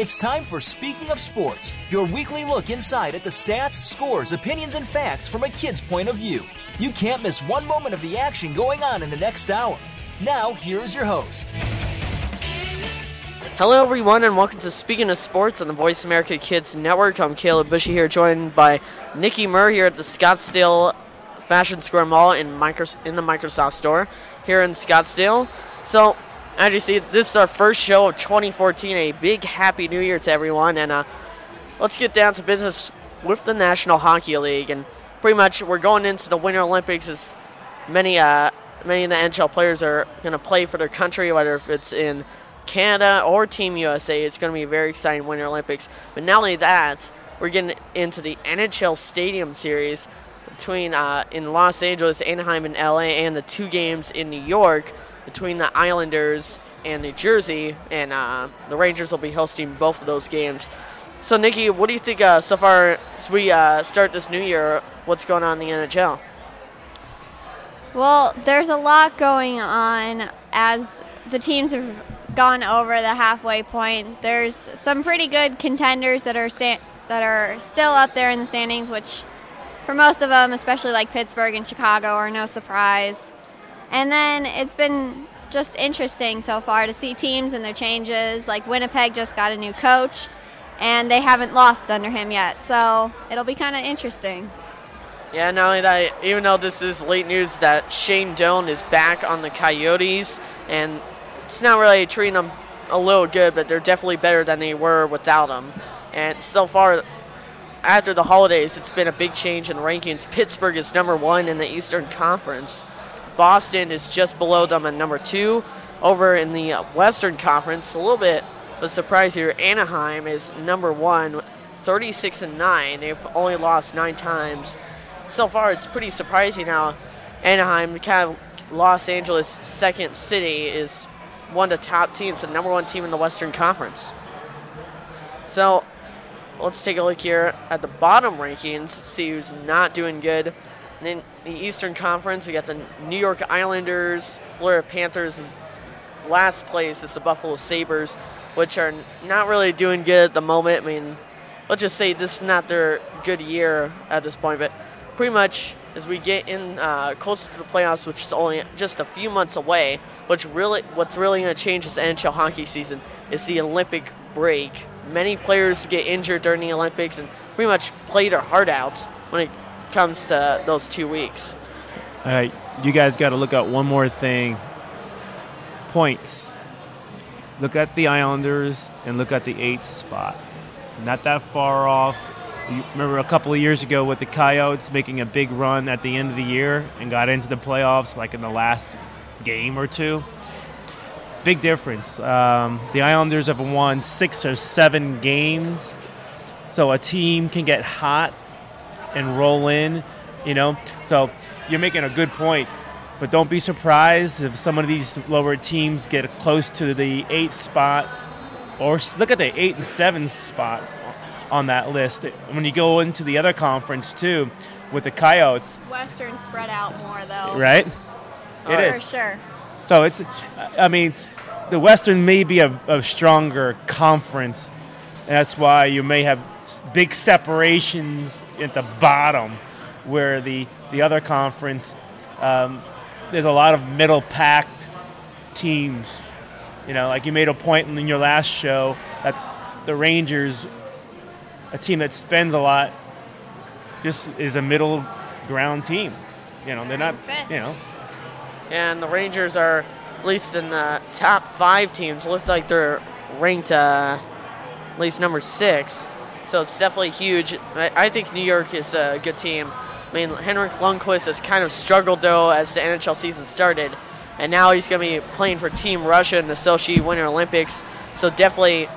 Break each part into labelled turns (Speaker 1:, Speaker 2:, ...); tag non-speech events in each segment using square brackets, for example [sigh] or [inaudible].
Speaker 1: It's time for Speaking of Sports, your weekly look inside at the stats, scores, opinions, and facts from a kid's point of view. You can't miss one moment of the action going on in the next hour. Now, here's your host.
Speaker 2: Hello, everyone, and welcome to Speaking of Sports on the Voice America Kids Network. I'm Caleb Bushy here, joined by Nikki Murr here at the Scottsdale Fashion Square Mall in, Micro- in the Microsoft Store here in Scottsdale. So, as you see, this is our first show of 2014. A big happy new year to everyone. And uh, let's get down to business with the National Hockey League. And pretty much we're going into the Winter Olympics as many, uh, many of the NHL players are going to play for their country, whether if it's in Canada or Team USA. It's going to be a very exciting Winter Olympics. But not only that, we're getting into the NHL Stadium Series between uh, in Los Angeles, Anaheim, and LA, and the two games in New York between the Islanders and New Jersey, and uh, the Rangers will be hosting both of those games. So, Nikki, what do you think uh, so far as we uh, start this new year? What's going on in the NHL?
Speaker 3: Well, there's a lot going on as the teams have gone over the halfway point. There's some pretty good contenders that are sta- that are still up there in the standings, which for most of them, especially like Pittsburgh and Chicago, are no surprise. And then it's been just interesting so far to see teams and their changes. Like Winnipeg just got a new coach, and they haven't lost under him yet. So it'll be kind of interesting.
Speaker 2: Yeah, not only that, even though this is late news that Shane Doan is back on the Coyotes, and it's not really treating them a little good, but they're definitely better than they were without him. And so far, after the holidays, it's been a big change in rankings. Pittsburgh is number one in the Eastern Conference. Boston is just below them at number two. Over in the Western Conference, a little bit of a surprise here. Anaheim is number one, 36 and nine. They've only lost nine times. So far, it's pretty surprising how Anaheim, kind of Los Angeles second city, is one of the top teams, the number one team in the Western Conference. So let's take a look here at the bottom rankings, see who's not doing good. And in the Eastern Conference, we got the New York Islanders, Florida Panthers, and last place is the Buffalo Sabres, which are not really doing good at the moment. I mean, let's just say this is not their good year at this point, but pretty much as we get in uh, closer to the playoffs, which is only just a few months away, which really what's really going to change this NHL hockey season is the Olympic break. Many players get injured during the Olympics and pretty much play their heart out when it comes to those two weeks.
Speaker 4: All right, you guys got to look at one more thing. Points. Look at the Islanders and look at the eighth spot. Not that far off. You remember a couple of years ago with the Coyotes making a big run at the end of the year and got into the playoffs like in the last game or two. Big difference. Um, the Islanders have won six or seven games, so a team can get hot and roll in, you know. So you're making a good point, but don't be surprised if some of these lower teams get close to the eight spot, or look at the eight and seven spots on that list. When you go into the other conference too, with the Coyotes,
Speaker 3: Western spread out more though.
Speaker 4: right?
Speaker 3: Oh,
Speaker 4: It is.
Speaker 3: for sure.
Speaker 4: So it's, I mean, the Western may be a, a stronger conference. And that's why you may have big separations at the bottom, where the the other conference, um, there's a lot of middle packed teams. You know, like you made a point in your last show that the Rangers, a team that spends a lot, just is a middle ground team. You know, they're not. You know,
Speaker 2: And the Rangers are at least in the top five teams. Looks like they're ranked uh, at least number six. So it's definitely huge. I, think New York is a good team. I mean, Henrik Lundqvist has kind of struggled though as the NHL season started, and now he's going to be playing for Team Russia in the Sochi Winter Olympics. So definitely,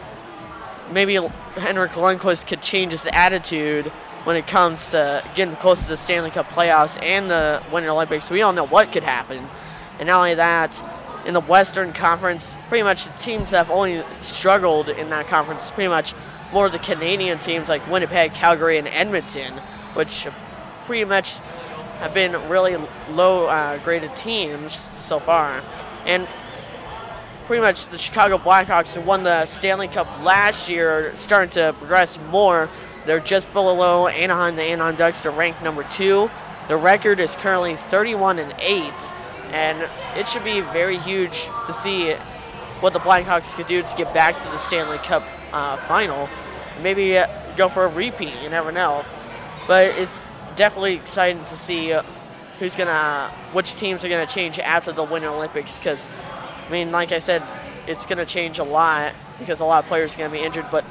Speaker 2: maybe Henrik Lundqvist could change his attitude when it comes to getting close to the Stanley Cup playoffs and the Winter Olympics. We all know what could happen. And not only that, in the Western Conference, pretty much the teams have only struggled in that conference, pretty much more of the Canadian teams like Winnipeg, Calgary, and Edmonton, which pretty much have been really low uh, graded teams so far. And pretty much the Chicago Blackhawks, who won the Stanley Cup last year, are starting to progress more. They're just below Anaheim. The Anaheim Ducks are ranked number two. The record is currently 31 and 8, and it should be very huge to see what the Blackhawks could do to get back to the Stanley Cup uh, final. Maybe uh, go for a repeat. You never know. But it's definitely exciting to see uh, who's gonna, which teams are gonna change after the Winter Olympics. Because, I mean, like I said, it's gonna change a lot because a lot of players are gonna be injured. But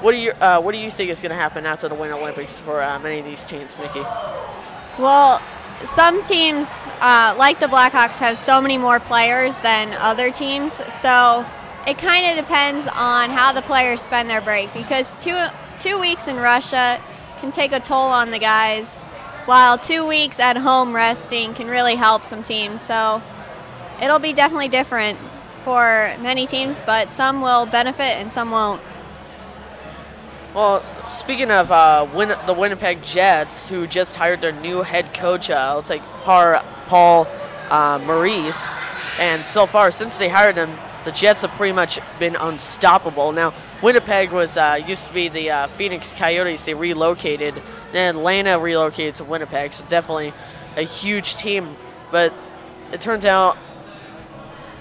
Speaker 2: what do you, uh, what do you think is gonna happen after the Winter Olympics for uh, many of these teams, Nikki?
Speaker 3: Well, some teams, uh, like the Blackhawks, have so many more players than other teams. So it kind of depends on how the players spend their break because two two weeks in Russia can take a toll on the guys, while two weeks at home resting can really help some teams. So it'll be definitely different for many teams, but some will benefit and some won't.
Speaker 2: Well, speaking of uh, Win- the Winnipeg Jets, who just hired their new head coach, uh, looks like Par- Paul uh, Maurice, and so far since they hired him, the Jets have pretty much been unstoppable. Now, Winnipeg was uh, used to be the uh, Phoenix Coyotes. They relocated. Then Atlanta relocated to Winnipeg. So definitely a huge team. But it turns out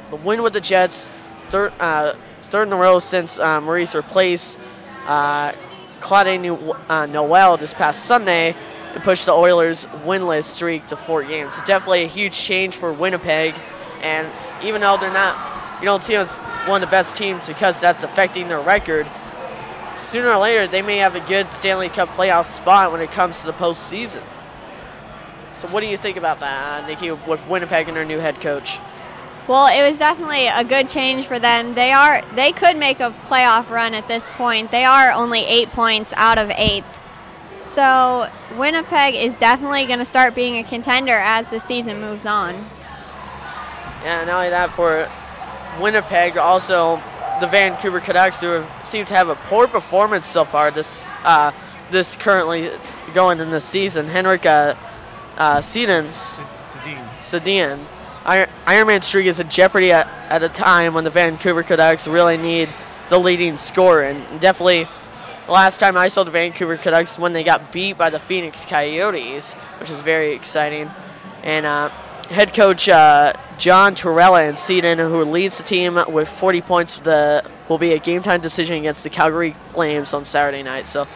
Speaker 2: the win with the Jets, third uh, third in a row since uh, Maurice replaced uh, Claude uh, Noel this past Sunday and pushed the Oilers' winless streak to four games. It's definitely a huge change for Winnipeg. And even though they're not you don't see them as one of the best teams because that's affecting their record. Sooner or later, they may have a good Stanley Cup playoff spot when it comes to the postseason. So, what do you think about that, Nikki, with Winnipeg and their new head coach?
Speaker 3: Well, it was definitely a good change for them. They are they could make a playoff run at this point. They are only eight points out of eighth. So Winnipeg is definitely going to start being a contender as the season moves on.
Speaker 2: Yeah, not only that for Winnipeg, also the Vancouver Canucks, who have, seem to have a poor performance so far this uh, this currently going in the season. Henrik uh, uh, Sedins, Sedin, Iron, Ironman streak is in jeopardy at, at a time when the Vancouver Canucks really need the leading scorer. And definitely, last time I saw the Vancouver Canucks when they got beat by the Phoenix Coyotes, which is very exciting. And uh, head coach uh, John Tortorella and Sedin, who leads the team with 40 points, the will be a game time decision against the Calgary Flames on Saturday night. So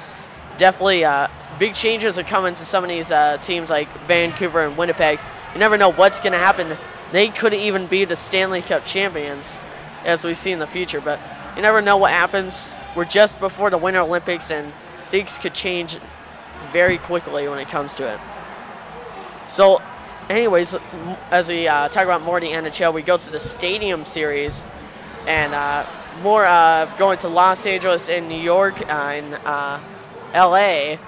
Speaker 2: definitely uh, big changes are coming to some of these uh, teams like Vancouver and Winnipeg. You never know what's going to happen. They could even be the Stanley Cup champions, as we see in the future. But you never know what happens. We're just before the Winter Olympics, and things could change very quickly when it comes to it. So anyways, as we uh, talk about more the NHL, we go to the Stadium Series, and uh, more of going to Los Angeles and New York uh, and uh, L.A.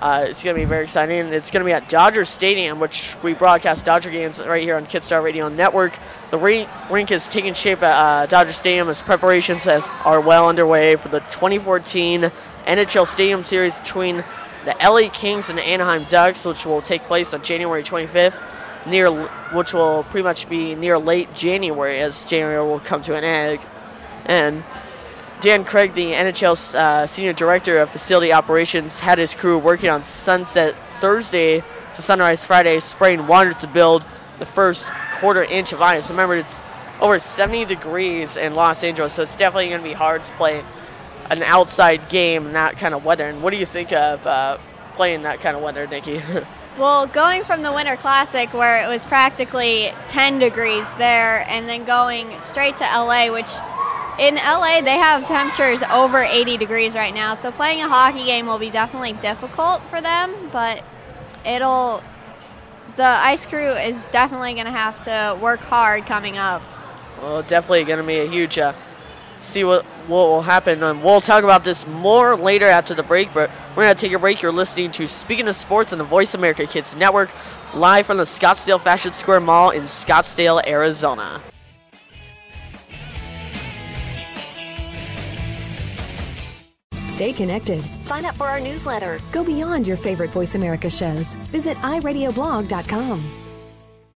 Speaker 2: Uh, it's going to be very exciting. It's going to be at Dodger Stadium, which we broadcast Dodger games right here on Kidstar Radio Network. The rink is taking shape at uh, Dodger Stadium as preparations as are well underway for the 2014 NHL Stadium Series between the LA Kings and the Anaheim Ducks, which will take place on January 25th, near which will pretty much be near late January as January will come to an end. And Dan Craig, the NHL uh, Senior Director of Facility Operations, had his crew working on sunset Thursday to sunrise Friday, spraying water to build the first quarter inch of ice. Remember, it's over 70 degrees in Los Angeles, so it's definitely going to be hard to play an outside game in that kind of weather. And what do you think of uh, playing that kind of weather, Nikki? [laughs]
Speaker 3: well, going from the Winter Classic where it was practically 10 degrees there, and then going straight to LA, which in LA they have temperatures over 80 degrees right now. So playing a hockey game will be definitely difficult for them, but it'll. The ice crew is definitely going to have to work hard coming up.
Speaker 2: Well, definitely going to be a huge. Uh, see what what will happen. And we'll talk about this more later after the break, but we're going to take a break. You're listening to Speaking of Sports on the Voice America Kids Network, live from the Scottsdale Fashion Square Mall in Scottsdale, Arizona.
Speaker 5: Stay connected. Sign up for our newsletter. Go beyond your favorite Voice America shows. Visit iradioblog.com.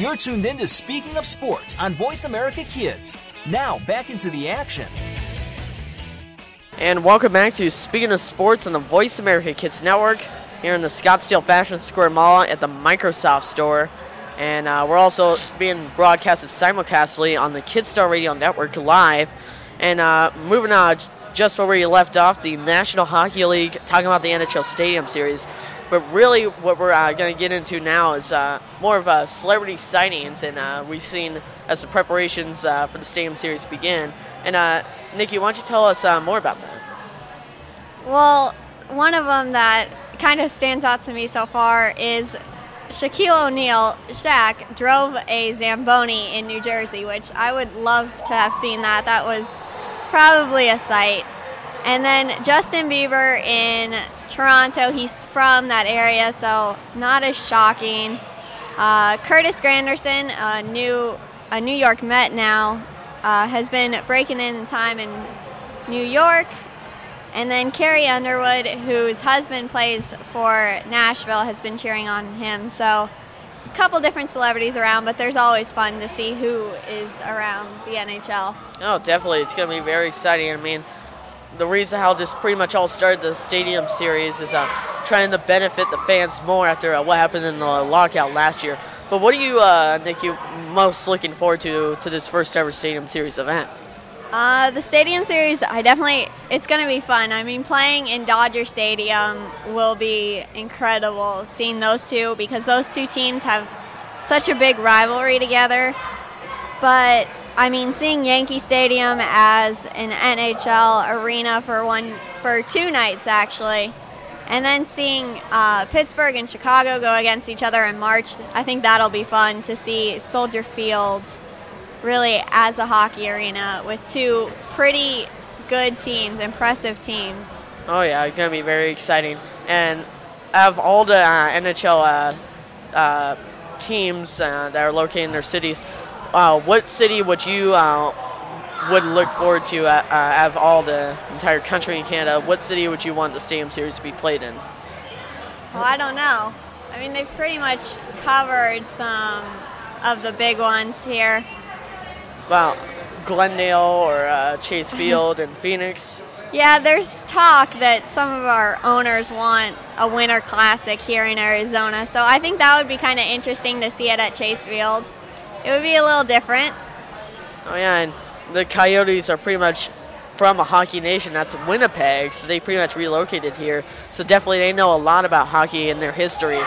Speaker 1: You're tuned in to Speaking of Sports on Voice America Kids. Now, back into the action.
Speaker 2: And welcome back to Speaking of Sports on the Voice America Kids Network here in the Scottsdale Fashion Square Mall at the Microsoft store. And uh, we're also being broadcasted simulcastly on the Kidstar Radio Network live. And uh, moving on just where we left off, the National Hockey League, talking about the NHL Stadium Series. But really, what we're uh, going to get into now is uh, more of uh, celebrity sightings, and uh, we've seen as the preparations uh, for the Stadium Series begin. And uh, Nikki, why don't you tell us more about that?
Speaker 3: Well, one of them that kind of stands out to me so far is Shaquille O'Neal, Shaq, drove a Zamboni in New Jersey, which I would love to have seen that. That was probably a sight. And then Justin Bieber in Toronto. He's from that area, so not as shocking. Uh, Curtis Granderson, a new a New York Met now, uh, has been breaking in time in New York. And then Carrie Underwood, whose husband plays for Nashville, has been cheering on him. So a couple different celebrities around, but there's always fun to see who is around the NHL.
Speaker 2: Oh, definitely. It's going to be very exciting. I mean, the reason how this pretty much all started the stadium series is uh, trying to benefit the fans more after uh, what happened in the lockout last year. But what are you, uh, Nick, you most looking forward to to this first ever stadium series event?
Speaker 3: Uh, the stadium series, I definitely, it's going to be fun. I mean, playing in Dodger Stadium will be incredible. Seeing those two because those two teams have such a big rivalry together. But I mean, seeing Yankee Stadium as an NHL arena for one for two nights actually, and then seeing uh, Pittsburgh and Chicago go against each other in March, I think that'll be fun to see Soldier Field really as a hockey arena with two pretty good teams, impressive teams.
Speaker 2: Oh yeah, it's gonna be very exciting. And of all the uh, NHL uh, uh, teams uh, that are located in their cities, uh, what city would you uh, would look forward to uh, uh, out of all the entire country in Canada? What city would you want the Stadium Series to be played in?
Speaker 3: Well, I don't know. I mean, they've pretty much covered some of the big ones here.
Speaker 2: Well, Glendale or uh, Chase [laughs] Field in Phoenix.
Speaker 3: Yeah, there's talk that some of our owners want a winter classic here in Arizona, so I think that would be kind of interesting to see it at Chase Field. It would be a little different.
Speaker 2: Oh yeah, and the Coyotes are pretty much from a hockey nation that's Winnipeg, so they pretty much relocated here. So definitely they know a lot about hockey and their history.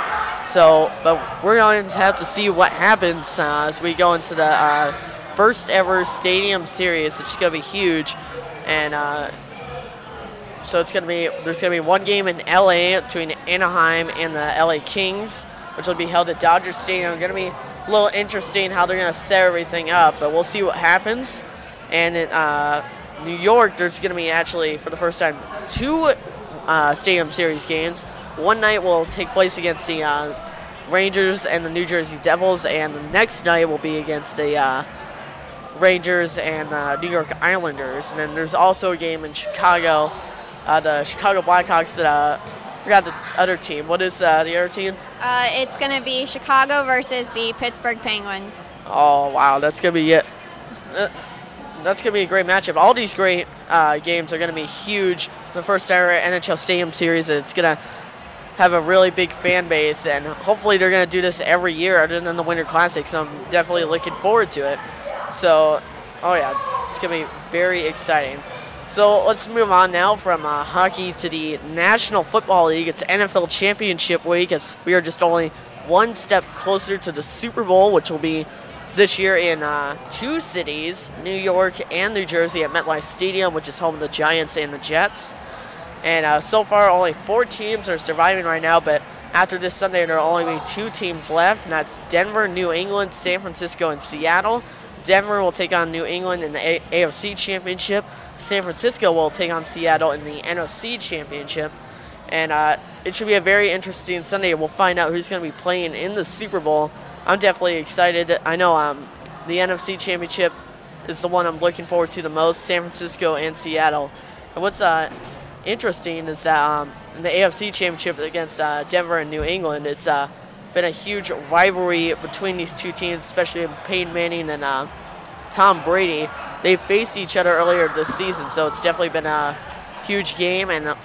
Speaker 2: So, but we're going to have to see what happens uh, as we go into the uh, first ever stadium series, which is going to be huge. And uh, so it's going to be there's going to be one game in LA between Anaheim and the LA Kings, which will be held at Dodger Stadium. Going to be a little interesting how they're going to set everything up, but we'll see what happens. And in uh, New York, there's going to be actually, for the first time, two uh, Stadium Series games. one night will take place against the uh, Rangers and the New Jersey Devils, and the next night will be against the uh, Rangers and uh, New York Islanders. And then there's also a game in Chicago, uh, the Chicago Blackhawks. That forgot the other team. What is uh, the other team?
Speaker 3: Uh, it's going to be Chicago versus the Pittsburgh Penguins.
Speaker 2: Oh wow, that's gonna be it. Uh, that's gonna be a great matchup. All these great uh, games are gonna be huge. The first ever NHL Stadium Series. It's gonna have a really big fan base, and hopefully they're gonna do this every year, other than the Winter Classic. So I'm definitely looking forward to it. So, oh yeah, it's gonna be very exciting. So let's move on now from uh, hockey to the National Football League. It's NFL Championship week as we are just only one step closer to the Super Bowl, which will be this year in uh, two cities, New York and New Jersey, at MetLife Stadium, which is home of the Giants and the Jets. And uh, so far, only four teams are surviving right now, but after this Sunday, there will only be two teams left, and that's Denver, New England, San Francisco, and Seattle. Denver will take on New England in the A- AFC Championship. San Francisco will take on Seattle in the NFC Championship. And uh, it should be a very interesting Sunday. We'll find out who's going to be playing in the Super Bowl. I'm definitely excited. I know um, the NFC Championship is the one I'm looking forward to the most San Francisco and Seattle. And what's uh, interesting is that um, in the AFC Championship against uh, Denver and New England, it's uh, been a huge rivalry between these two teams, especially Peyton Manning and uh, Tom Brady. They faced each other earlier this season, so it's definitely been a huge game, and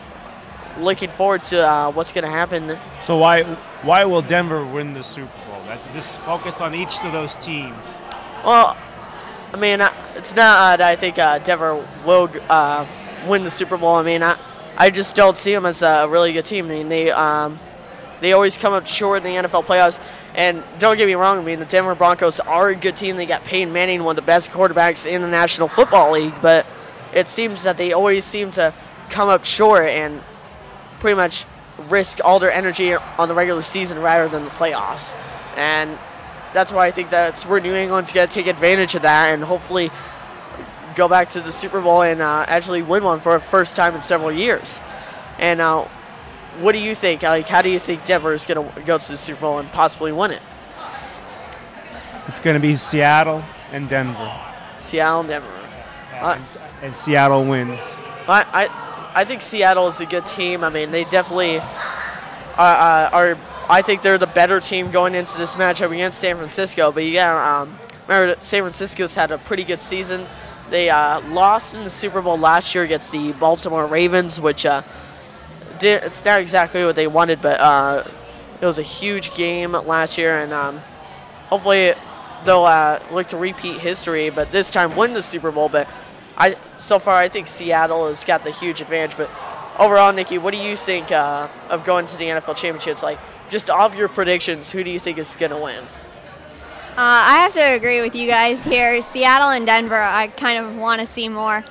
Speaker 2: looking forward to uh, what's going to happen.
Speaker 4: So why why will Denver win the Super Bowl? That's just focus on each of those teams.
Speaker 2: Well, I mean, uh, it's not uh, that I think uh, Denver will uh, win the Super Bowl. I mean, I, I just don't see them as a really good team. I mean, they um, they always come up short in the NFL playoffs. And don't get me wrong, I mean, the Denver Broncos are a good team. They got Peyton Manning, one of the best quarterbacks in the National Football League, but it seems that they always seem to come up short and pretty much risk all their energy on the regular season rather than the playoffs. And that's why I think that's where New England's going to take advantage of that and hopefully go back to the Super Bowl and uh, actually win one for the first time in several years. And uh, what do you think? Like, how do you think Denver is going to go to the Super Bowl and possibly win it?
Speaker 4: It's going to be Seattle and Denver.
Speaker 2: Seattle and Denver. Uh,
Speaker 4: and, and Seattle wins.
Speaker 2: I, I, I think Seattle is a good team. I mean, they definitely are, are I think they're the better team going into this matchup against San Francisco. But yeah, um, remember San Francisco's had a pretty good season. They uh, lost in the Super Bowl last year against the Baltimore Ravens, which uh, it's not exactly what they wanted, but uh, it was a huge game last year, and um, hopefully they'll uh, look to repeat history, but this time win the Super Bowl. But I so far I think Seattle has got the huge advantage. But overall, Nikki, what do you think uh, of going to the NFL championships? Like just off your predictions, who do you think is going to win?
Speaker 3: Uh, I have to agree with you guys here. Seattle and Denver, I kind of want to see more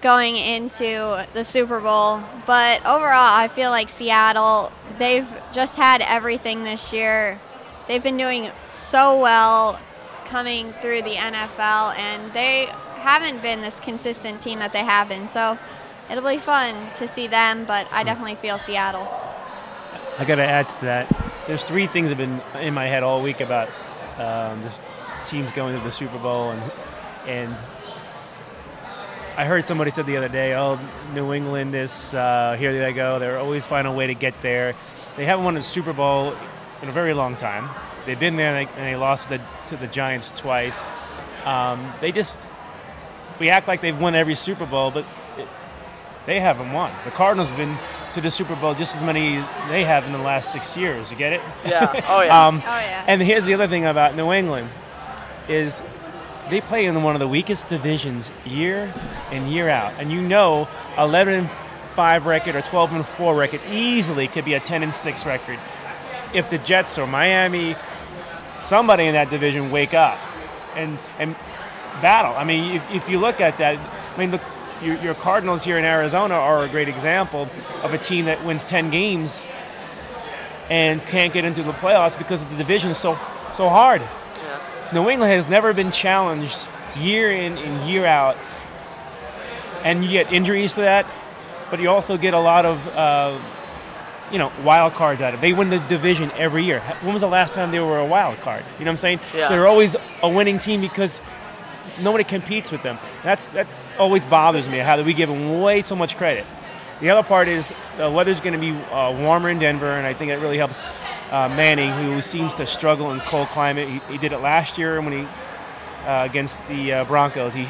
Speaker 3: going into the Super Bowl. But overall, I feel like Seattle, they've just had everything this year. They've been doing so well coming through the NFL, and they haven't been this consistent team that they have been. So it'll be fun to see them, but I definitely feel Seattle.
Speaker 4: I got to add to that. There's three things that have been in my head all week about um, the teams going to the Super Bowl, and and I heard somebody said the other day, "Oh, New England is uh, here they go. They're always find a way to get there. They haven't won a Super Bowl in a very long time. They've been there and they, and they lost to the, to the Giants twice. Um, they just we act like they've won every Super Bowl, but it, they haven't won. The Cardinals have been to the Super Bowl just as many as they have in the last six years. You get it?
Speaker 2: Yeah. Oh yeah. [laughs]
Speaker 4: um,
Speaker 3: Oh, yeah.
Speaker 4: And here's the other thing about New England is they play in one of the weakest divisions year in year out, and you know, 11 and five record or 12 and four record easily could be a 10 and six record if the Jets or Miami, somebody in that division, wake up and and battle. I mean, if, if you look at that, I mean, look, your, your Cardinals here in Arizona are a great example of a team that wins 10 games and can't get into the playoffs because the division is so so hard. New England has never been challenged year in and year out, and you get injuries to that, but you also get a lot of uh, you know, wild cards out of. It. They win the division every year. When was the last time they were a wild card? You know what I'm saying?
Speaker 2: Yeah.
Speaker 4: So they're always a winning team because nobody competes with them. That's that always bothers me how do we give them way so much credit. The other part is the weather's going to be uh, warmer in Denver, and I think it really helps uh, Manning, who seems to struggle in cold climate. He, he did it last year when he uh, against the uh, Broncos. He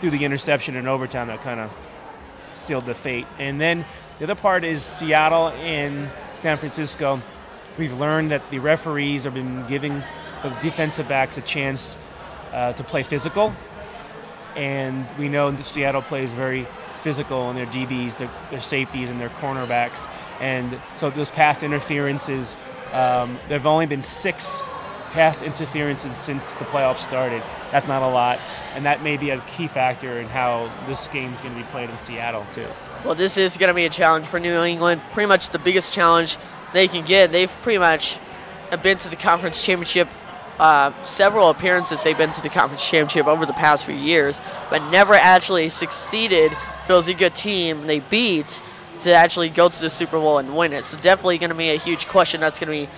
Speaker 4: threw the interception in overtime that kind of sealed the fate. And then the other part is Seattle and San Francisco. We've learned that the referees have been giving the defensive backs a chance uh, to play physical, and we know Seattle plays very physical in their DBs, their, their safeties, and their cornerbacks. And so those pass interferences, um, there have only been six pass interferences since the playoffs started. That's not a lot, and that may be a key factor in how this game is going to be played in Seattle too.
Speaker 2: Well, this is going to be a challenge for New England. Pretty much the biggest challenge they can get. They've pretty much been to the conference championship. Uh, several appearances they've been to the conference championship over the past few years, but never actually succeeded. A good team they beat to actually go to the Super Bowl and win it. So definitely going to be a huge question that's going to be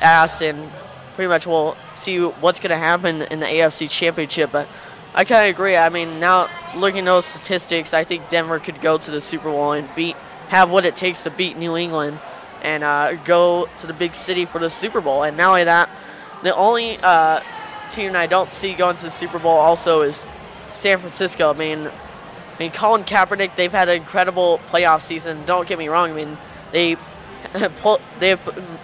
Speaker 2: asked, and pretty much we'll see what's going to happen in the AFC Championship. But I kind of agree. I mean, now looking at those statistics, I think Denver could go to the Super Bowl and beat, have what it takes to beat New England, and uh, go to the big city for the Super Bowl. And not only that, the only uh, team I don't see going to the Super Bowl also is San Francisco. I mean, I mean, Colin Kaepernick, they've had an incredible playoff season. Don't get me wrong. I mean, they [laughs] they've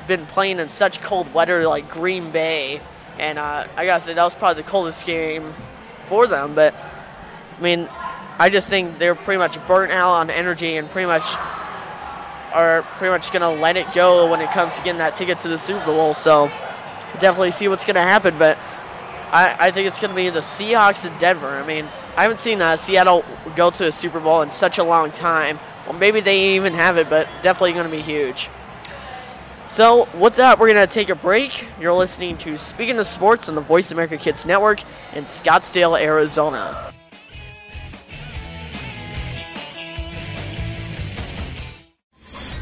Speaker 2: been playing in such cold weather like Green Bay, and uh, I gotta say that was probably the coldest game for them. But I mean, I just think they're pretty much burnt out on energy and pretty much are pretty much gonna let it go when it comes to getting that ticket to the Super Bowl. So definitely see what's gonna happen, but. I, I think it's going to be the Seahawks in Denver. I mean, I haven't seen uh, Seattle go to a Super Bowl in such a long time. Well, maybe they even have it, but definitely going to be huge. So, with that, we're going to take a break. You're listening to Speaking of Sports on the Voice America Kids Network in Scottsdale, Arizona.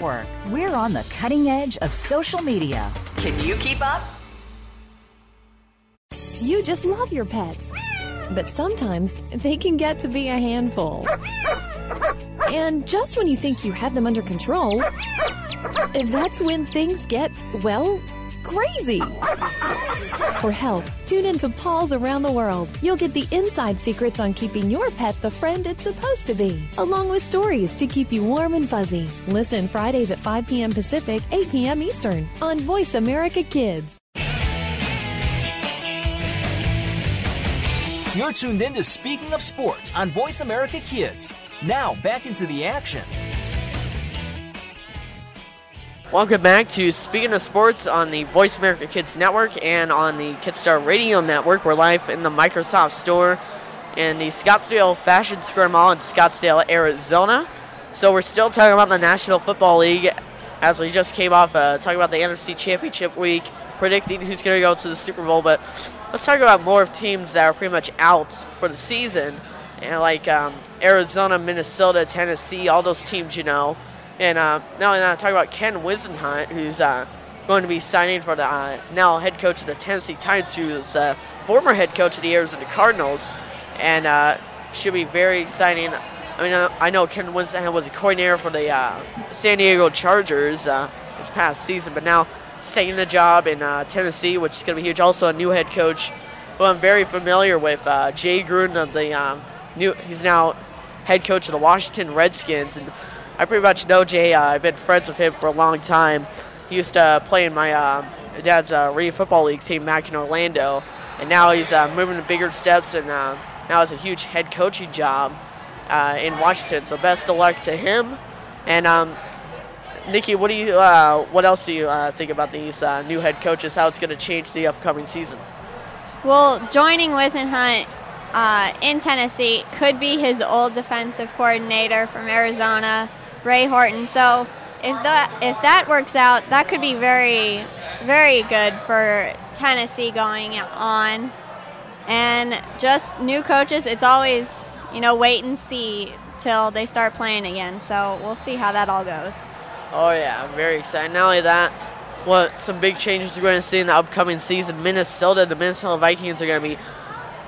Speaker 6: We're on the cutting edge of social media. Can you keep up?
Speaker 5: You just love your pets, but sometimes they can get to be a handful. And just when you think you have them under control, that's when things get, well, crazy. For help, tune in to Paws Around the World. You'll get the inside secrets on keeping your pet the friend it's supposed to be, along with stories to keep you warm and fuzzy. Listen Fridays at 5 p.m. Pacific, 8 p.m. Eastern on Voice America Kids.
Speaker 1: You're tuned in to Speaking of Sports on Voice America Kids. Now, back into the action.
Speaker 2: Welcome back to Speaking of Sports on the Voice America Kids Network and on the Kidstar Radio Network. We're live in the Microsoft Store in the Scottsdale Fashion Square Mall in Scottsdale, Arizona. So we're still talking about the National Football League as we just came off uh, talking about the NFC Championship week, predicting who's going to go to the Super Bowl. But let's talk about more of teams that are pretty much out for the season, and like um, Arizona, Minnesota, Tennessee, all those teams you know. And uh, now I'm talking about Ken Whisenhunt, who's uh, going to be signing for the uh, now head coach of the Tennessee Titans, who's uh, former head coach of the Arizona Cardinals, and uh, should be very exciting. I mean, I know Ken Whisenhunt was a coordinator for the uh, San Diego Chargers uh, this past season, but now taking the job in uh, Tennessee, which is going to be huge. Also, a new head coach who I'm very familiar with, Jay Gruden of the um, new. He's now head coach of the Washington Redskins, and I pretty much know Jay. Uh, I've been friends with him for a long time, he used to play in my uh, dad's uh, Reed Football League team back in Orlando, and now he's uh, moving to bigger steps and uh, now has a huge head coaching job uh, in Washington. So best of luck to him. And um, Nikki, what do you, uh, what else do you uh, think about these uh, new head coaches? How it's going to change the upcoming season?
Speaker 3: Well, joining Whisenhunt uh, in Tennessee could be his old defensive coordinator from Arizona, Ray Horton. So if that if that works out, that could be very very good for Tennessee going on. And just new coaches, it's always you know wait and see till they start playing again. So we'll see how that all goes.
Speaker 2: Oh yeah, I'm very excited. Not only that, what some big changes we're going to see in the upcoming season. Minnesota, the Minnesota Vikings are going to be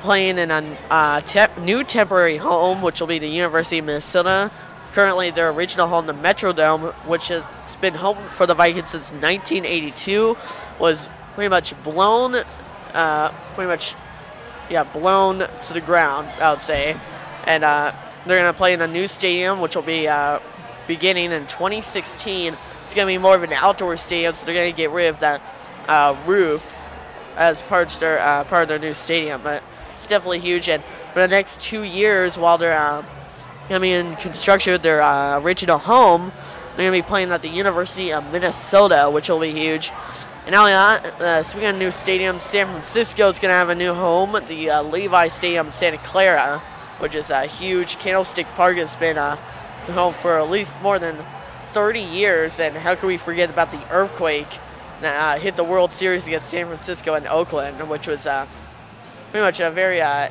Speaker 2: playing in a uh, te- new temporary home, which will be the University of Minnesota. Currently, their original home, the Metrodome, which has been home for the Vikings since 1982, was pretty much blown, uh, pretty much, yeah, blown to the ground, I would say. And uh, they're going to play in a new stadium, which will be uh, beginning in 2016. It's going to be more of an outdoor stadium, so they're going to get rid of that uh, roof as part of their uh, part of their new stadium. But it's definitely huge. And for the next two years, while they're uh, going to be in construction of their uh, original home, they're going to be playing at the University of Minnesota, which will be huge. And now, uh, speaking of new stadiums, San Francisco is going to have a new home, the uh, Levi Stadium in Santa Clara, which is a huge. Candlestick Park has been uh, the home for at least more than 30 years. And how can we forget about the earthquake that uh, hit the World Series against San Francisco and Oakland, which was uh, pretty much a very uh,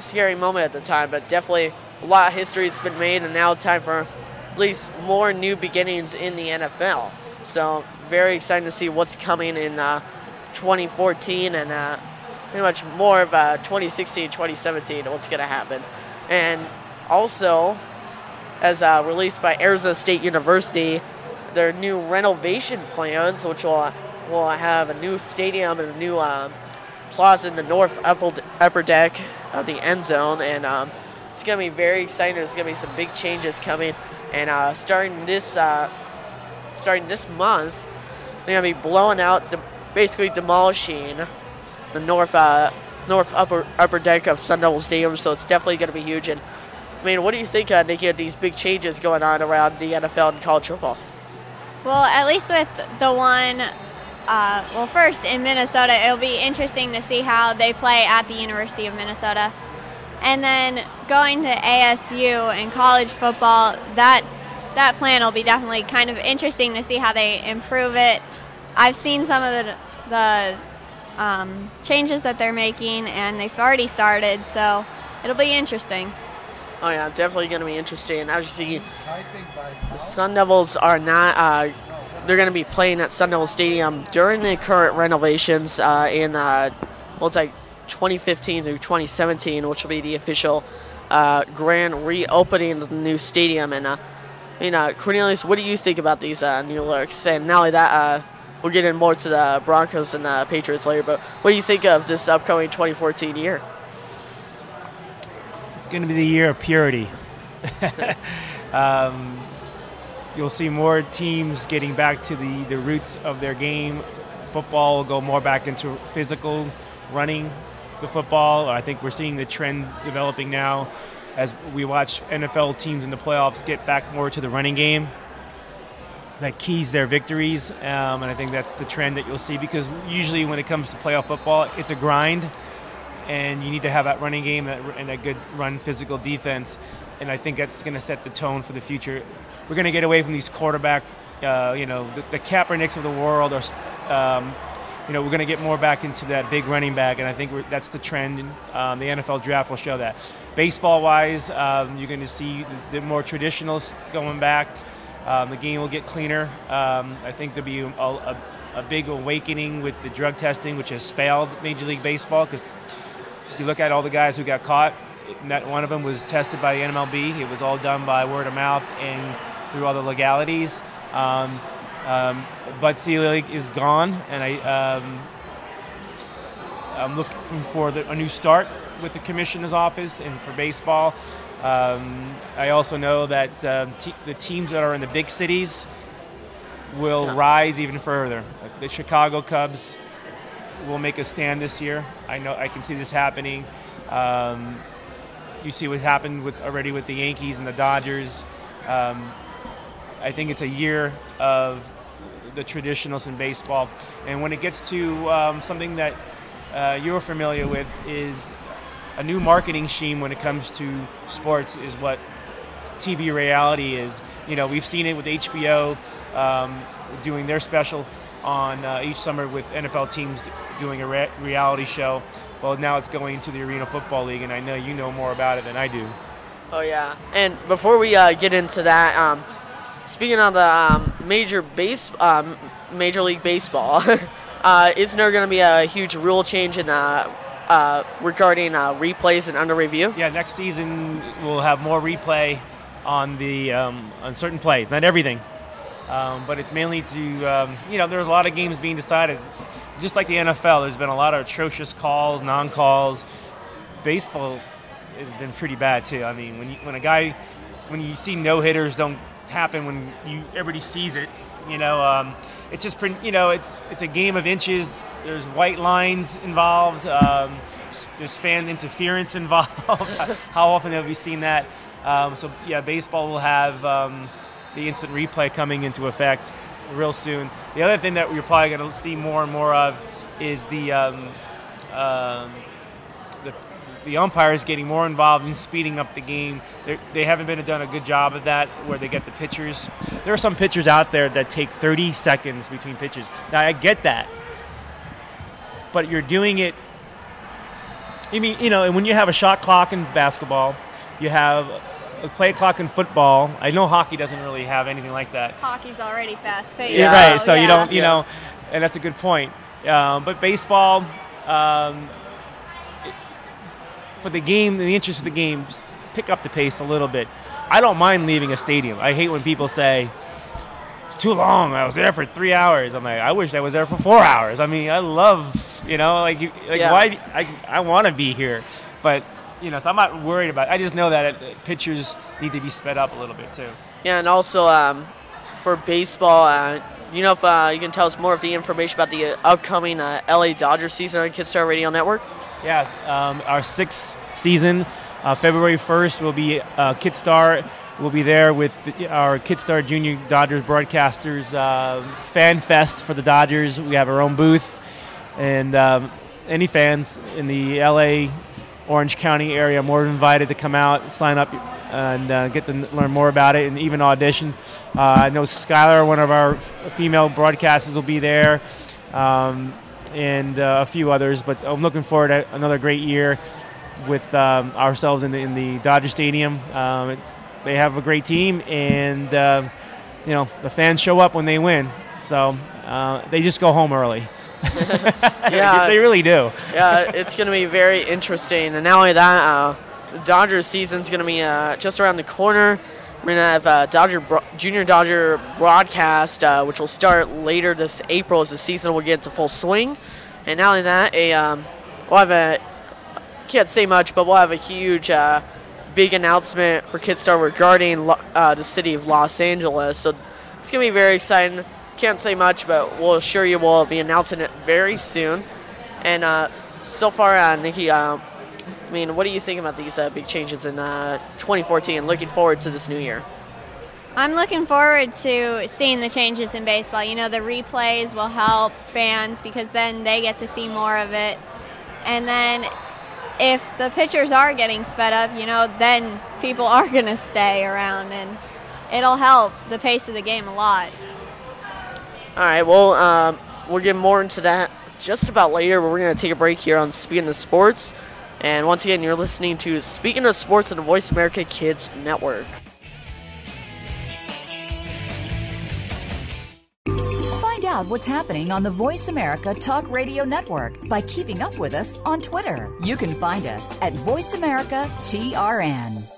Speaker 2: scary moment at the time, but definitely a lot of history has been made, and now time for at least more new beginnings in the NFL. So very excited to see what's coming in uh, 2014 and uh, pretty much more of uh, 2016, 2017, what's going to happen. And also, as uh, released by Arizona State University, their new renovation plans, which will will have a new stadium and a new uh, plaza in the north upper, upper deck of the end zone, and um, it's going to be very exciting. There's going to be some big changes coming, and uh, starting this uh, starting this month, they're going to be blowing out, de- basically demolishing the north uh, north upper upper deck of Sun Devil Stadium. So it's definitely going to be huge. And I mean, what do you think, uh, Nikki, of these big changes going on around the NFL and college football?
Speaker 3: Well, at least with the one uh, well, first in Minnesota, it'll be interesting to see how they play at the University of Minnesota. And then going to ASU and college football, that that plan will be definitely kind of interesting to see how they improve it. I've seen some of the the um, changes that they're making, and they've already started, so it'll be interesting.
Speaker 2: Oh yeah, definitely going to be interesting. As you see, the Sun Devils are not. Uh, they're going to be playing at Sun Devil Stadium during the current renovations uh, in uh, well, it's like 2015 through 2017, which will be the official uh, grand reopening of the new stadium. And uh, mean, uh, Cornelius, what do you think about these uh, new looks? And not only that, uh, we'll get in more to the Broncos and the Patriots later. But what do you think of this upcoming 2014 year?
Speaker 4: It's going to be the year of purity. [laughs] um, you'll see more teams getting back to the, the roots of their game. Football will go more back into physical running the football. I think we're seeing the trend developing now as we watch NFL teams in the playoffs get back more to the running game. That keys their victories, um, and I think that's the trend that you'll see because usually when it comes to playoff football, it's a grind, and you need to have that running game and a good run physical defense. And I think that's going to set the tone for the future we're going to get away from these quarterback, uh, you know, the, the Kaepernicks of the world, or um, you know, we're going to get more back into that big running back, and I think that's the trend. Um, the NFL draft will show that. Baseball-wise, um, you're going to see the, the more traditionals going back. Um, the game will get cleaner. Um, I think there'll be a, a, a, big awakening with the drug testing, which has failed Major League Baseball. Because you look at all the guys who got caught, not one of them was tested by the NMLB. It was all done by word of mouth and through all the legalities. Um, um, Bud Selig is gone, and I, um, I'm looking for the, a new start with the commissioner's office and for baseball. Um, I also know that te- the teams that are in the big cities will
Speaker 2: Yeah.
Speaker 4: rise even further. The Chicago Cubs will make a stand this year. I know I can see this happening. Um, you see what happened with already with the Yankees and the Dodgers. Um, I think it's a year of the traditionals in baseball. And when it gets to um, something that uh, you're familiar with is a new marketing scheme when it comes to sports is what TV reality is. You know, we've seen it with HBO um, doing their special on uh, each summer with NFL teams doing a re- reality show. Well, now it's going to the Arena Football League, and I know you know more about it than I do.
Speaker 2: Oh yeah. And before we uh, get into that, um, speaking of the um, major base, um, Major League Baseball, [laughs] uh, isn't there going to be a huge rule change in uh, uh, regarding uh, replays and under review?
Speaker 4: Yeah, next season we'll have more replay on the um, on certain plays, not everything, um, but it's mainly to um, you know there's a lot of games being decided. Just like the NFL, there's been a lot of atrocious calls, non-calls. Baseball has been pretty bad too. I mean, when you, when a guy when you see no hitters don't happen when you everybody sees it, you know, um, it's just pretty, you know it's it's a game of inches. There's white lines involved. Um, there's fan interference [laughs] involved. [laughs] How often have we seen that? Um, so yeah, baseball will have um, the instant replay coming into effect real soon. The other thing that we're probably going to see more and more of is the um, um, the, the umpires getting more involved in speeding up the game. They're, they haven't been done a good job of that, where they get the pitchers. There are some pitchers out there that take 30 seconds between pitches. Now I get that, but you're doing it. I mean, you know, and when you have a shot clock in basketball, you have a play clock in football. I know hockey doesn't really have anything like that.
Speaker 3: Hockey's already fast paced.
Speaker 4: You're right. So you don't, you
Speaker 2: Yeah.
Speaker 4: know, and that's a good point. Um, but baseball, um, for the game, in the interest of the game, just pick up the pace a little bit. I don't mind leaving a stadium. I hate when people say it's too long. I was there for three hours. I'm like, I wish I was there for four hours. I mean, I love, you know, like, you, like
Speaker 2: Yeah.
Speaker 4: why? I, I want to be here, but you know, so I'm not worried about. It. I just know that uh, pitchers need to be sped up a little bit too.
Speaker 2: Yeah, and also um, for baseball, uh, you know if uh, you can tell us more of the information about the uh, upcoming uh, LA Dodgers season on Kidstar Radio Network.
Speaker 4: Yeah, um, our sixth season, uh, February 1st, will be uh, Kidstar. We'll be there with the, our Kidstar Junior Dodgers broadcasters uh, fan fest for the Dodgers. We have our own booth, and um, any fans in the LA, Orange County area are more invited to come out, sign up, and uh, get to learn more about it, and even audition. Uh, I know Skylar, one of our female broadcasters, will be there. Um, and uh, a few others, but I'm looking forward to another great year with um, ourselves in the, in the Dodger Stadium. Um, they have a great team, and uh, you know the fans show up when they win, so uh, they just go home early. [laughs]
Speaker 2: Yeah.
Speaker 4: they really do.
Speaker 2: yeah, it's going to be very interesting. And not only that, uh, the Dodgers season's going to be uh, just around the corner. We're to have uh, Dodger bro- Junior Dodger broadcast, uh, which will start later this April as the season will get into full swing. And not only that, a um, we'll have a can't say much, but we'll have a huge, uh, big announcement for Kidstar regarding Lo- uh, the city of Los Angeles. So it's gonna be very exciting. Can't say much, but we'll assure you we'll be announcing it very soon. And uh, so far, uh, Nikki, uh, I mean, what do you think about these uh, big changes in uh, 2014? Looking forward to this new year.
Speaker 3: I'm looking forward to seeing the changes in baseball. You know, the replays will help fans because then they get to see more of it. And then if the pitchers are getting sped up, you know, then people [laughs] are going to stay around and it'll help the pace of the game a lot.
Speaker 2: All right, well, um, we'll get more into that just about later. But we're going to take a break here on Speaking of Sports. And once again, you're listening to Speaking of Sports on the Voice America Kids Network.
Speaker 6: Find out what's happening on the Voice America Talk Radio Network by keeping up with us on Twitter. You can find us at Voice America TRN.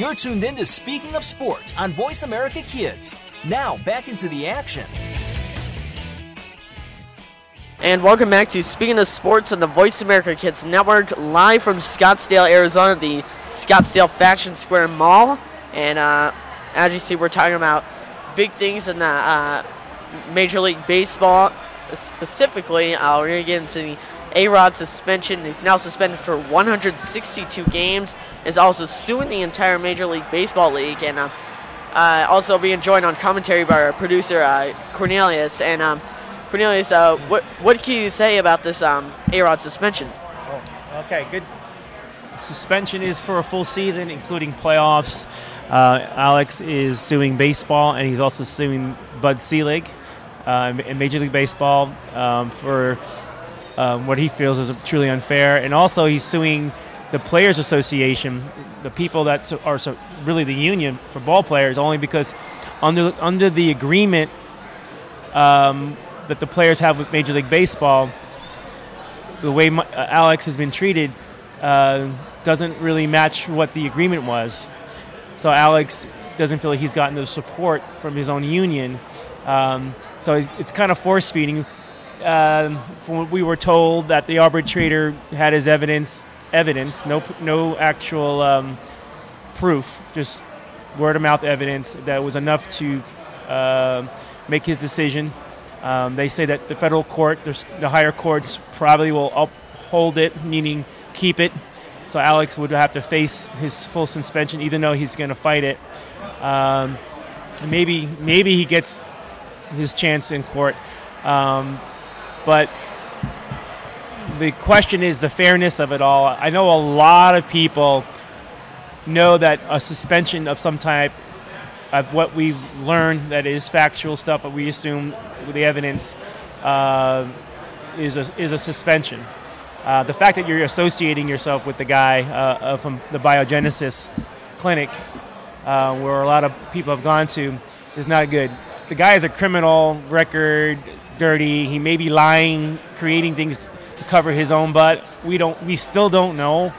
Speaker 1: You're tuned in to Speaking of Sports on Voice America Kids. Now, back into the action.
Speaker 2: And welcome back to Speaking of Sports on the Voice America Kids Network, live from Scottsdale, Arizona, the Scottsdale Fashion Square Mall. And uh, as you see, we're talking about big things in the uh, Major League Baseball. Specifically, uh, we're going to get into the A Rod suspension. He's now suspended for 162 games is also suing the entire Major League Baseball league, and uh, uh, also being joined on commentary by our producer uh, Cornelius. And um, Cornelius, uh, what what can you say about this um, A-Rod suspension?
Speaker 4: Oh, okay, good. Suspension is for a full season, including playoffs. Uh, Alex is suing baseball, and he's also suing Bud Selig uh, in Major League Baseball um, for um, what he feels is truly unfair, and also he's suing the Players Association, the people that are so really the union for ball players, only because under under the agreement um, that the players have with Major League Baseball, the way uh, Alex has been treated uh, doesn't really match what the agreement was. So Alex doesn't feel like he's gotten the support from his own union. Um, so it's, it's, kind of force feeding. Uh, we were told that the arbitrator had his evidence evidence, no no actual um, proof, just word of mouth evidence that was enough to uh, make his decision. Um, they say that the federal court, the higher courts, probably will uphold it, meaning keep it. So Alex would have to face his full suspension, even though he's going to fight it. Um, maybe maybe he gets his chance in court, um, but the question is the fairness of it all. I know a lot of people know that a suspension of some type of what we've learned that is factual stuff, but we assume the evidence uh, is a, is a suspension. Uh, the fact that you're associating yourself with the guy uh, from the Biogenesis clinic, uh, where a lot of people have gone to, is not good. The guy has a criminal record, dirty. He may be lying, creating things to cover his own butt. We don't. We still don't know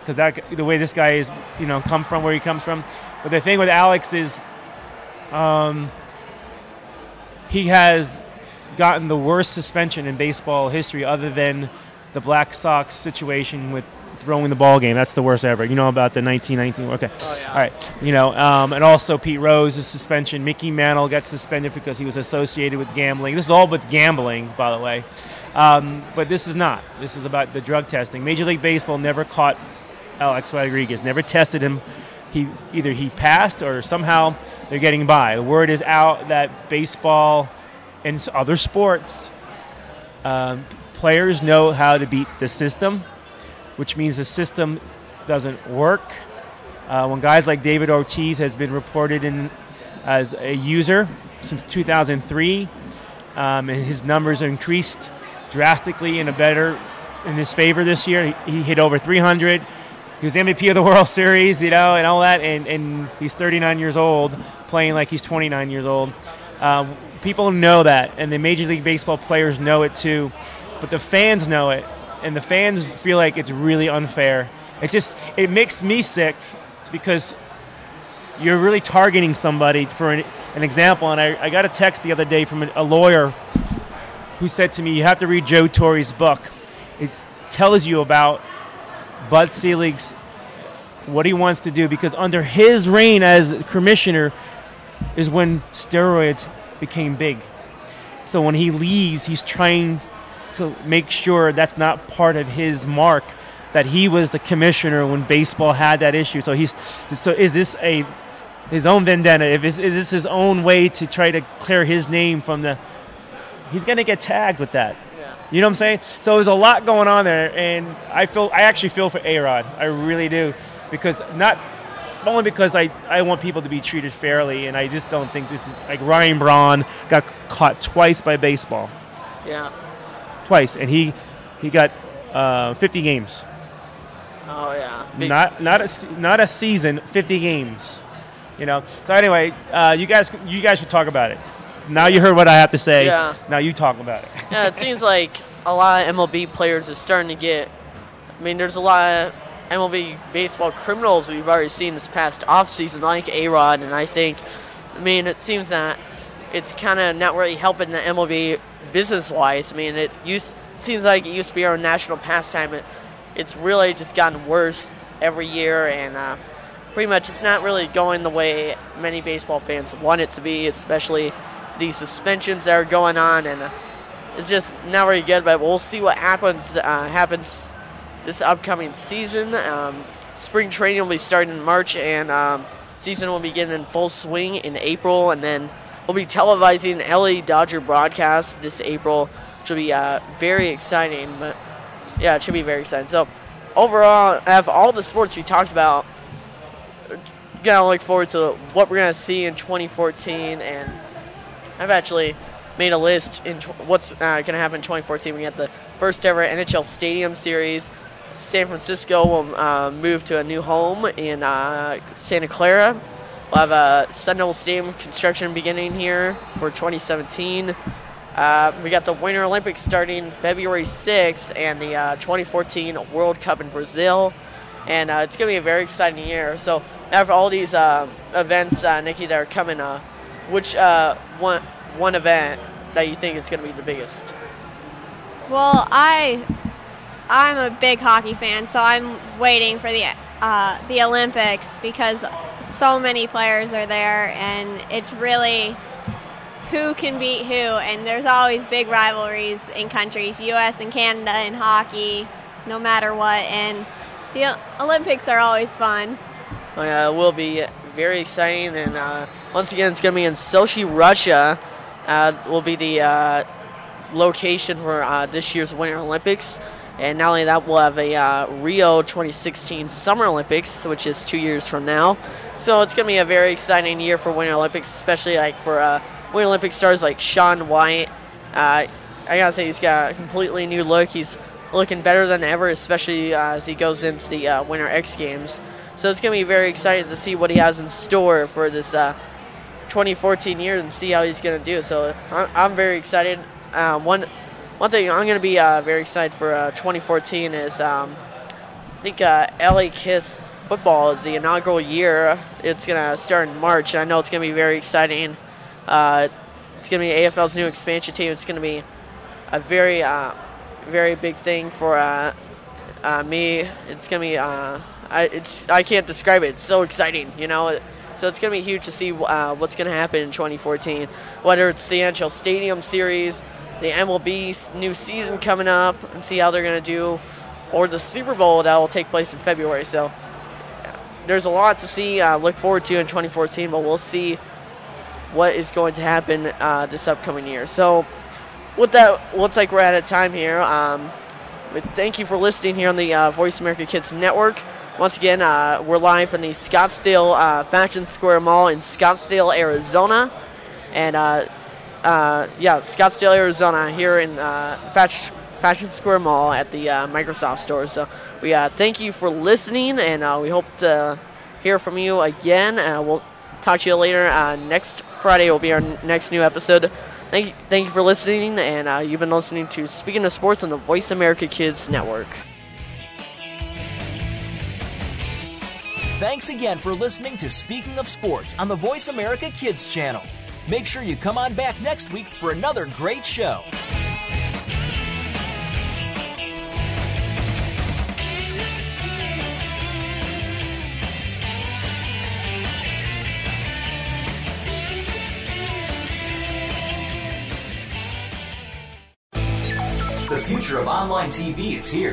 Speaker 4: because that the way this guy is, you know, come from where he comes from. But the thing with Alex is, um, he has gotten the worst suspension in baseball history, other than the Black Sox situation with throwing the ball game. That's the worst ever. You know about the 1919. Okay. Oh, yeah. All right. You know, um, and also Pete Rose's suspension. Mickey Mantle got suspended because he was associated with gambling. This is all but gambling, by the way. Um, but this is not. This is about the drug testing. Major League Baseball never caught Alex Rodriguez, never tested him. He either he passed or somehow they're getting by. The word is out that baseball and other sports um, players know how to beat the system, which means the system doesn't work. Uh, when guys like David Ortiz has been reported in as a user since 2003, um, and his numbers increased drastically in a better in his favor this year. He, he hit over 300. He was MVP of the [laughs] World Series, you know, and all that. And, and he's 39 years old, playing like he's 29 years old. Um, people know that, and the Major League Baseball players know it too. But the fans know it, and the fans feel like it's really unfair. It just it makes me sick because you're really targeting somebody for an, an example. And I, I got a text the other day from a, a lawyer who said to me, "You have to read Joe Torre's book. It tells you about Bud Selig's what he wants to do because under his reign as commissioner is when steroids became big. So when he leaves, he's trying to make sure that's not part of his mark that he was the commissioner when baseball had that issue. So he's so is this a his own vendetta? If is, is this his own way to try to clear his name from the? He's gonna get tagged with that. You know what I'm saying? So there's a lot going on there, and I feel I actually feel for A Rod. I really do, because not only because I, I want people to be treated fairly, and I just don't think this is like Ryan Braun got caught twice by baseball,
Speaker 2: Yeah.
Speaker 4: Twice, and he he got uh, 50 games.
Speaker 2: Oh yeah. Big-
Speaker 4: Not not a not a season, 50 games. You know. So anyway, uh, you guys you guys should talk about it. Now you heard what I have to say.
Speaker 2: Yeah.
Speaker 4: Now you talk about it.
Speaker 2: yeah, it seems like a lot of MLB players are starting to get. I mean, there's a lot of MLB baseball criminals we've already seen this past offseason, like A Rod, and I think, I mean, it seems that it's kind of not really helping the MLB business wise. I mean, it used seems like it used to be our national pastime. It, it's really just gotten worse every year, and uh, pretty much it's not really going the way many baseball fans want it to be, especially the suspensions that are going on, and uh, it's just not very good. But we'll see what happens uh, happens this upcoming season. Um, spring training will be starting in March, and um, season will begin in full swing in April, and then we'll be televising LA Dodger broadcast this April, which will be uh, very exciting. But yeah, it should be very exciting. So overall, have all the sports we talked about. Gonna look forward to what we're gonna see in 2014, and I've actually made a list in tw- what's uh, to happen in 2014. We got the first ever NHL Stadium Series. San Francisco will uh, move to a new home in uh, Santa Clara. We'll have a Sun Devil Stadium construction beginning here for 2017. Uh, we got the Winter Olympics starting February 6th and the uh, 2014 World Cup in Brazil. And uh, it's going to be a very exciting year. So, after all these uh, events, uh, Nikki, that are coming, uh, which uh, one one event that you think is going to be the biggest?
Speaker 3: Well, I I'm a big hockey fan, so I'm waiting for the uh, the Olympics because so many players are there, and it's really who can beat who. And there's always big rivalries in countries, U.S. and Canada in hockey, no matter what. And the Olympics are always fun.
Speaker 2: Oh, yeah, it will be very exciting. And uh, once again, it's going to be in Sochi, Russia. Uh, will be the uh, location for uh, this year's Winter Olympics. And not only that, we'll have a uh, Rio 2016 Summer Olympics, which is two years from now. So it's going to be a very exciting year for Winter Olympics, especially like for uh, Winter Olympic stars like Shaun White. Uh, I gotta say, he's got a completely new look. He's looking better than ever, especially uh, as he goes into the uh, Winter X Games. So it's going to be very exciting to see what he has in store for this uh, 2014 year and see how he's going to do. So I'm, I'm very excited. Um, one one thing I'm going to be uh, very excited for uh, 2014 is um, I think uh, LA Kiss football is the inaugural year. It's going to start in March. I know it's going to be very exciting. Uh, it's going to be AFL's new expansion team. It's going to be a very uh, very big thing for uh, me. It's going to be I it's I can't describe it. It's so exciting, you know. So it's going to be huge to see what's going to happen in 2014, whether it's the NHL Stadium Series, the MLB new season coming up, and see how they're going to do, or the Super Bowl that will take place in February. So there's a lot to see, uh, look forward to in 2014, but we'll see what is going to happen uh, this upcoming year. So with that, looks like we're out of time here. Um, but thank you for listening here on the uh, Voice America Kids Network. Once again, uh, we're live from the Scottsdale uh, Fashion Square Mall in Scottsdale, Arizona. And uh, yeah, Scottsdale, Arizona, here in uh, Fashion, Fashion Square Mall at the uh, Microsoft store. So we uh, thank you for listening, and uh, we hope to hear from you again. We'll talk to you later. Uh, next Friday will be our n- next new episode. Thank you, thank you for listening, and you've been listening to Speaking of Sports on the Voice America Kids Network.
Speaker 1: Thanks again for listening to Speaking of Sports on the Voice America Kids channel. Make sure you come on back next week for another great show. The future of online TV is here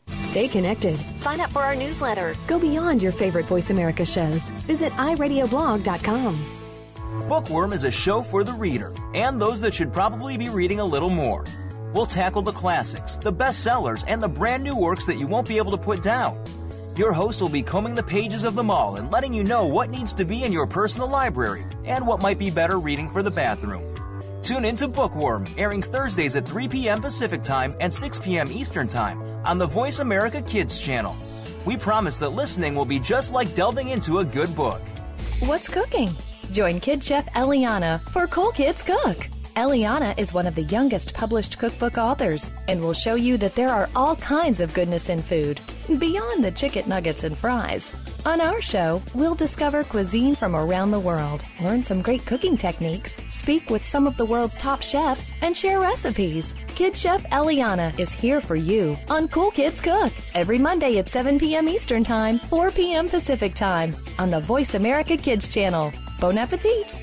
Speaker 5: Stay connected. Sign up for our newsletter. Go beyond your favorite Voice America shows. Visit iradioblog.com.
Speaker 1: Bookworm is a show for the reader and those that should probably be reading a little more. We'll tackle the classics, the bestsellers, and the brand new works that you won't be able to put down. Your host will be combing the pages of them all and letting you know what needs to be in your personal library and what might be better reading for the bathroom. Tune into Bookworm, airing Thursdays at 3 p.m. Pacific Time and 6 p.m. Eastern Time on the Voice America Kids channel. We promise that listening will be just like delving into a good book.
Speaker 5: What's cooking? Join Kid Chef Eliana for Cool Kids Cook. Eliana is one of the youngest published cookbook authors and will show you that there are all kinds of goodness in food, beyond the chicken nuggets and fries. On our show, we'll discover cuisine from around the world, learn some great cooking techniques, speak with some of the world's top chefs, and share recipes. Kid Chef Eliana is here for you on Cool Kids Cook every Monday at 7 p.m. Eastern Time, 4 p.m. Pacific Time on the Voice America Kids channel. Bon appetit!